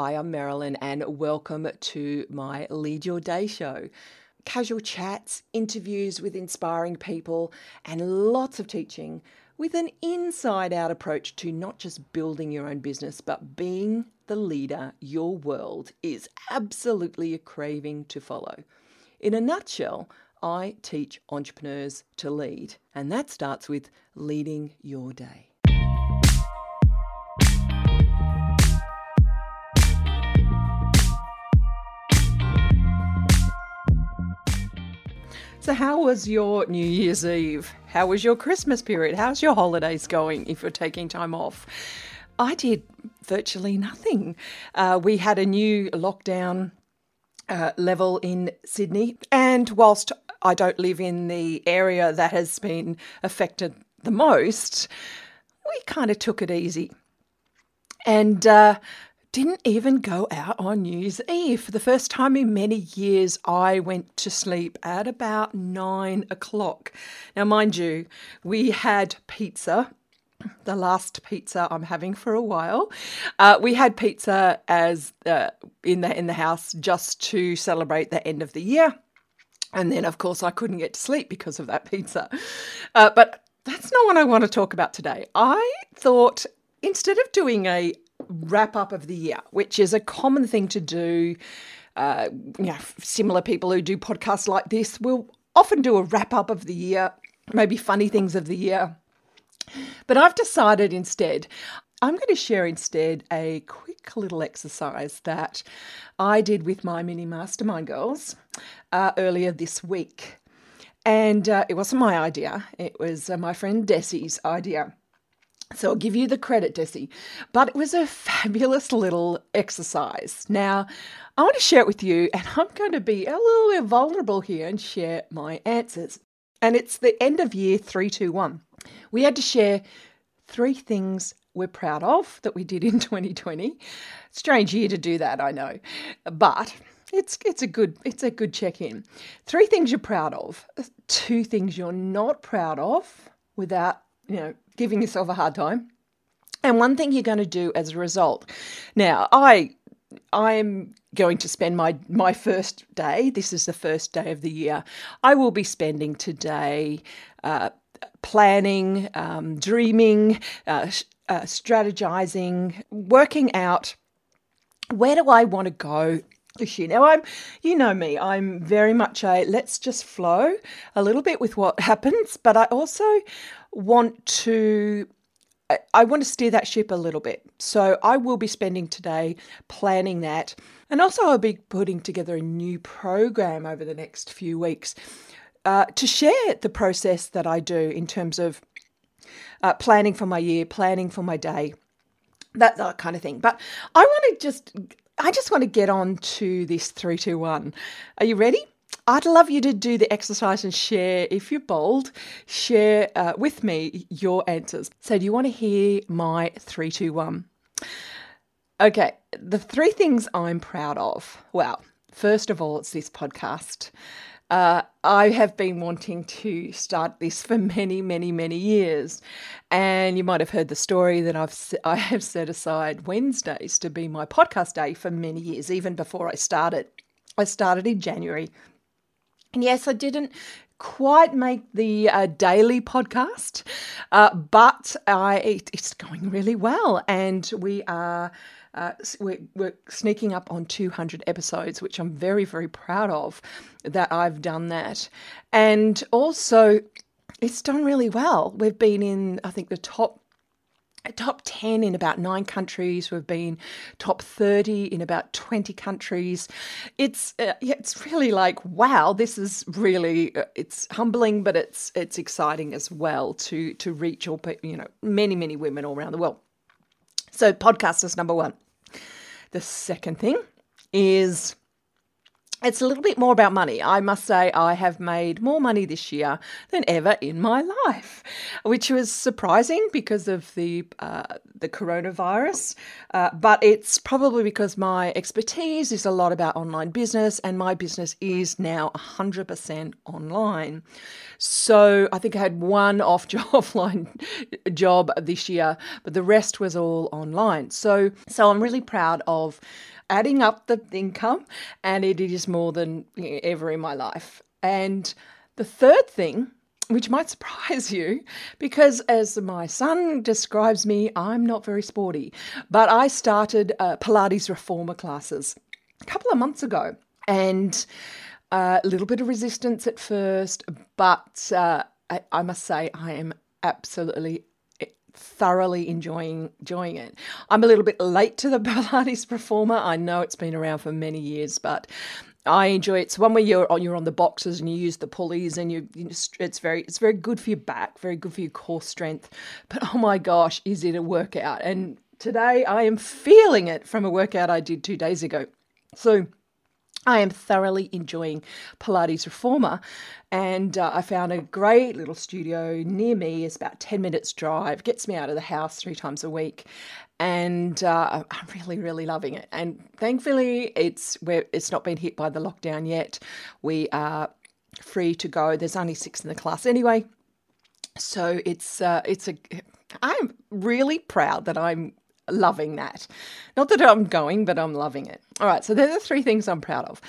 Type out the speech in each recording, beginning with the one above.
Hi, I'm Marilyn, and welcome to my Lead Your Day show. Casual chats, interviews with inspiring people, and lots of teaching with an inside out approach to not just building your own business, but being the leader your world is absolutely a craving to follow. In a nutshell, I teach entrepreneurs to lead, and that starts with leading your day. So, how was your New Year's Eve? How was your Christmas period? How's your holidays going if you're taking time off? I did virtually nothing. Uh, we had a new lockdown uh, level in Sydney, and whilst I don't live in the area that has been affected the most, we kind of took it easy. And uh, didn't even go out on New Year's Eve. For the first time in many years, I went to sleep at about nine o'clock. Now, mind you, we had pizza. The last pizza I'm having for a while. Uh, we had pizza as uh, in the in the house just to celebrate the end of the year, and then of course I couldn't get to sleep because of that pizza. Uh, but that's not what I want to talk about today. I thought instead of doing a wrap up of the year, which is a common thing to do. Uh, you know, similar people who do podcasts like this will often do a wrap up of the year, maybe funny things of the year. But I've decided instead, I'm going to share instead a quick little exercise that I did with my mini mastermind girls uh, earlier this week. And uh, it wasn't my idea, it was uh, my friend Desi's idea. So I'll give you the credit, Desi. But it was a fabulous little exercise. Now, I want to share it with you, and I'm going to be a little bit vulnerable here and share my answers. And it's the end of year 321. We had to share three things we're proud of that we did in 2020. Strange year to do that, I know. But it's it's a good it's a good check-in. Three things you're proud of, two things you're not proud of without you know, giving yourself a hard time. And one thing you're going to do as a result. Now, I I'm going to spend my my first day. This is the first day of the year. I will be spending today uh, planning, um, dreaming, uh, uh, strategizing, working out where do I want to go this year. Now I'm, you know me, I'm very much a let's just flow a little bit with what happens, but I also want to I want to steer that ship a little bit. So I will be spending today planning that. And also, I'll be putting together a new program over the next few weeks uh, to share the process that I do in terms of uh, planning for my year, planning for my day, that, that kind of thing. But I want to just, I just want to get on to this 321. Are you ready? I'd love you to do the exercise and share, if you're bold, share uh, with me your answers. So, do you want to hear my 321? Okay, the three things I'm proud of. Well, first of all, it's this podcast. Uh, I have been wanting to start this for many, many, many years, and you might have heard the story that I've I have set aside Wednesdays to be my podcast day for many years, even before I started. I started in January and yes, I didn't quite make the uh, daily podcast, uh, but I, it, it's going really well. And we are. Uh, we're, we're, sneaking up on 200 episodes, which I'm very, very proud of that I've done that. And also, it's done really well. We've been in, I think, the top top 10 in about nine countries. We've been top 30 in about 20 countries. It's uh, it's really like wow, this is really uh, it's humbling, but it's it's exciting as well to to reach all you know many many women all around the world. So podcast is number one. The second thing is it's a little bit more about money. I must say, I have made more money this year than ever in my life, which was surprising because of the uh, the coronavirus. Uh, but it's probably because my expertise is a lot about online business, and my business is now 100% online. So I think I had one off job, offline job this year, but the rest was all online. So so I'm really proud of adding up the income, and it is more than ever in my life. And the third thing, which might surprise you, because as my son describes me, I'm not very sporty, but I started uh, Pilates reformer classes a couple of months ago, and uh, a little bit of resistance at first, but uh, I, I must say I am absolutely thoroughly enjoying enjoying it. I'm a little bit late to the Pilates reformer. I know it's been around for many years, but I enjoy it. It's one where you're on, you're on the boxes and you use the pulleys and you, you it's very it's very good for your back, very good for your core strength. But oh my gosh, is it a workout? And today I am feeling it from a workout I did two days ago. So I am thoroughly enjoying Pilates Reformer, and uh, I found a great little studio near me. It's about 10 minutes drive, gets me out of the house three times a week, and uh, I'm really, really loving it. And thankfully, it's where it's not been hit by the lockdown yet. We are free to go. There's only six in the class anyway, so it's uh, it's a. I'm really proud that I'm loving that. Not that I'm going, but I'm loving it. All right, so they're the three things I'm proud of.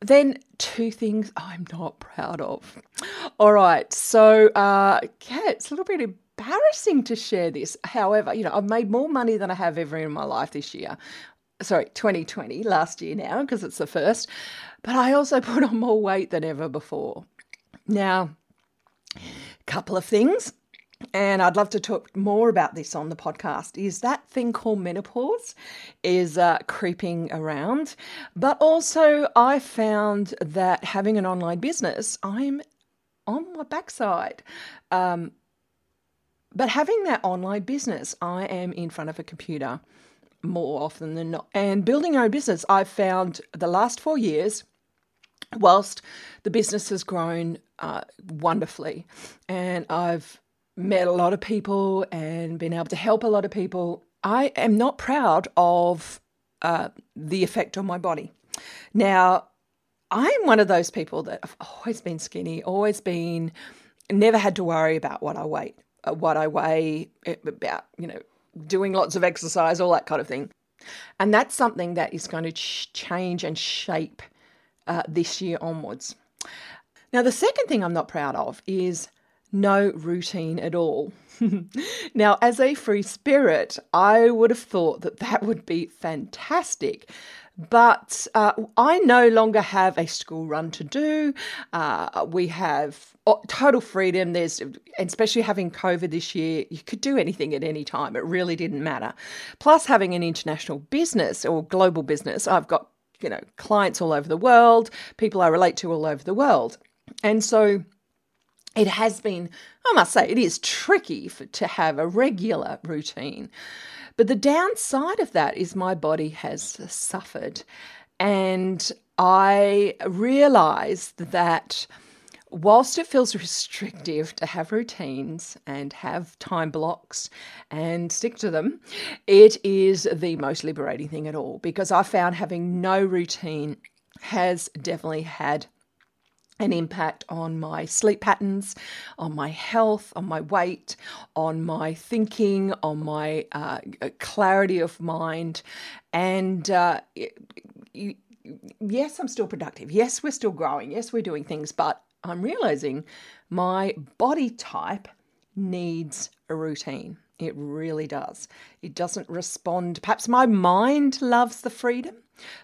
Then two things I'm not proud of. All right, so uh, yeah, it's a little bit embarrassing to share this. However, you know, I've made more money than I have ever in my life this year. Sorry, 2020, last year now, because it's the first. But I also put on more weight than ever before. Now, couple of things and I'd love to talk more about this on the podcast, is that thing called menopause is uh, creeping around. But also, I found that having an online business, I'm on my backside. Um, but having that online business, I am in front of a computer more often than not. And building your own business, I've found the last four years, whilst the business has grown uh, wonderfully, and I've met a lot of people and been able to help a lot of people, I am not proud of uh, the effect on my body. Now, I'm one of those people that have always been skinny, always been, never had to worry about what I weigh, uh, what I weigh, eh, about, you know, doing lots of exercise, all that kind of thing. And that's something that is going to ch- change and shape uh, this year onwards. Now, the second thing I'm not proud of is no routine at all. now, as a free spirit, I would have thought that that would be fantastic. But uh, I no longer have a school run to do. Uh, we have oh, total freedom. There's, especially having COVID this year, you could do anything at any time. It really didn't matter. Plus, having an international business or global business, I've got you know clients all over the world, people I relate to all over the world, and so it has been, I must say, it is tricky for, to have a regular routine. But the downside of that is my body has suffered. And I realized that whilst it feels restrictive to have routines and have time blocks and stick to them, it is the most liberating thing at all because I found having no routine has definitely had an impact on my sleep patterns, on my health, on my weight, on my thinking, on my uh, clarity of mind. And uh, yes, I'm still productive. Yes, we're still growing. Yes, we're doing things. But I'm realizing my body type needs a routine. It really does. It doesn't respond. Perhaps my mind loves the freedom,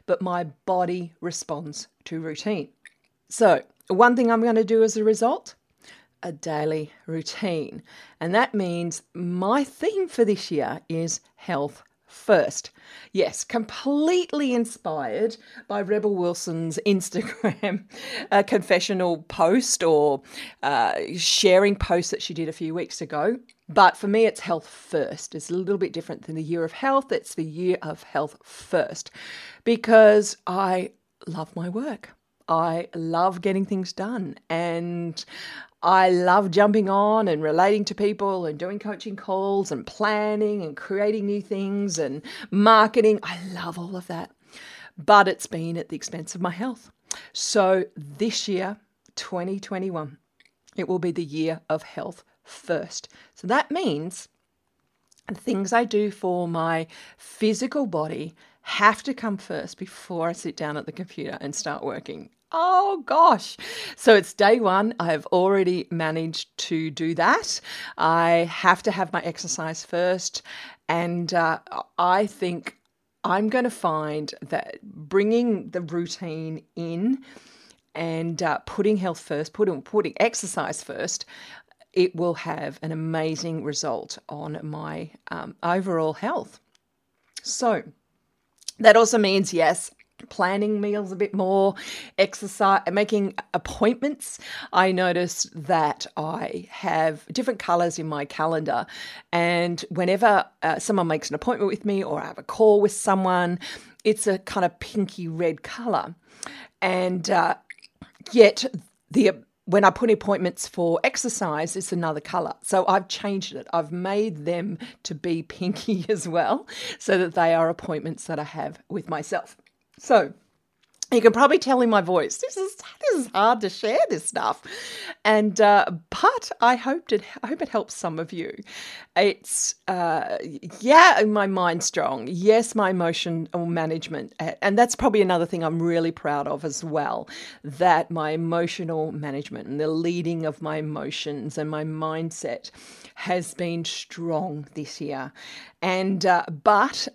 but my body responds to routine. So, one thing I'm going to do as a result a daily routine. And that means my theme for this year is health first. Yes, completely inspired by Rebel Wilson's Instagram uh, confessional post or uh, sharing post that she did a few weeks ago. But for me, it's health first. It's a little bit different than the year of health. It's the year of health first because I love my work. I love getting things done and I love jumping on and relating to people and doing coaching calls and planning and creating new things and marketing. I love all of that. But it's been at the expense of my health. So this year, 2021, it will be the year of health first. So that means the things I do for my physical body have to come first before I sit down at the computer and start working. Oh gosh. So it's day one. I have already managed to do that. I have to have my exercise first. And uh, I think I'm going to find that bringing the routine in and uh, putting health first, putting, putting exercise first, it will have an amazing result on my um, overall health. So, that also means, yes, planning meals a bit more, exercise, making appointments. I noticed that I have different colors in my calendar, and whenever uh, someone makes an appointment with me or I have a call with someone, it's a kind of pinky red color, and uh, yet the when I put appointments for exercise, it's another color. So I've changed it. I've made them to be pinky as well, so that they are appointments that I have with myself. So you can probably tell in my voice this is this is hard to share this stuff. And uh, but i hope it i hope it helps some of you. It's uh, yeah my mind strong. Yes my emotional management and that's probably another thing i'm really proud of as well that my emotional management and the leading of my emotions and my mindset has been strong this year. And uh, but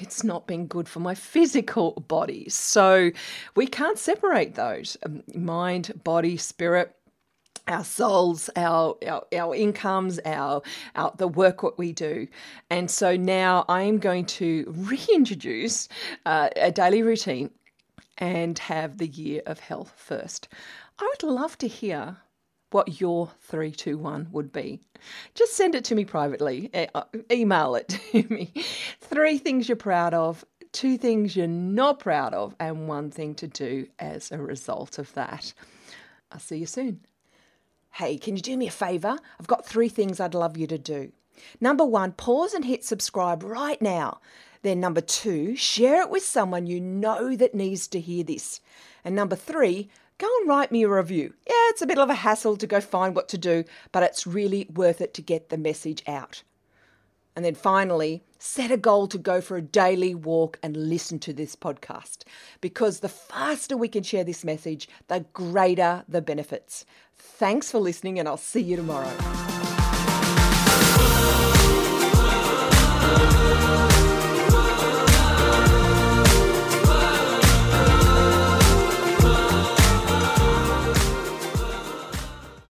it's not been good for my physical body. So we can't separate those um, mind, body, spirit our souls, our, our, our incomes, our, our the work what we do. And so now I am going to reintroduce uh, a daily routine and have the year of health first. I would love to hear what your 321 would be. Just send it to me privately, uh, email it to me. Three things you're proud of, two things you're not proud of, and one thing to do as a result of that. I'll see you soon. Hey, can you do me a favour? I've got three things I'd love you to do. Number one, pause and hit subscribe right now. Then, number two, share it with someone you know that needs to hear this. And number three, go and write me a review. Yeah, it's a bit of a hassle to go find what to do, but it's really worth it to get the message out. And then finally, set a goal to go for a daily walk and listen to this podcast because the faster we can share this message, the greater the benefits. Thanks for listening, and I'll see you tomorrow.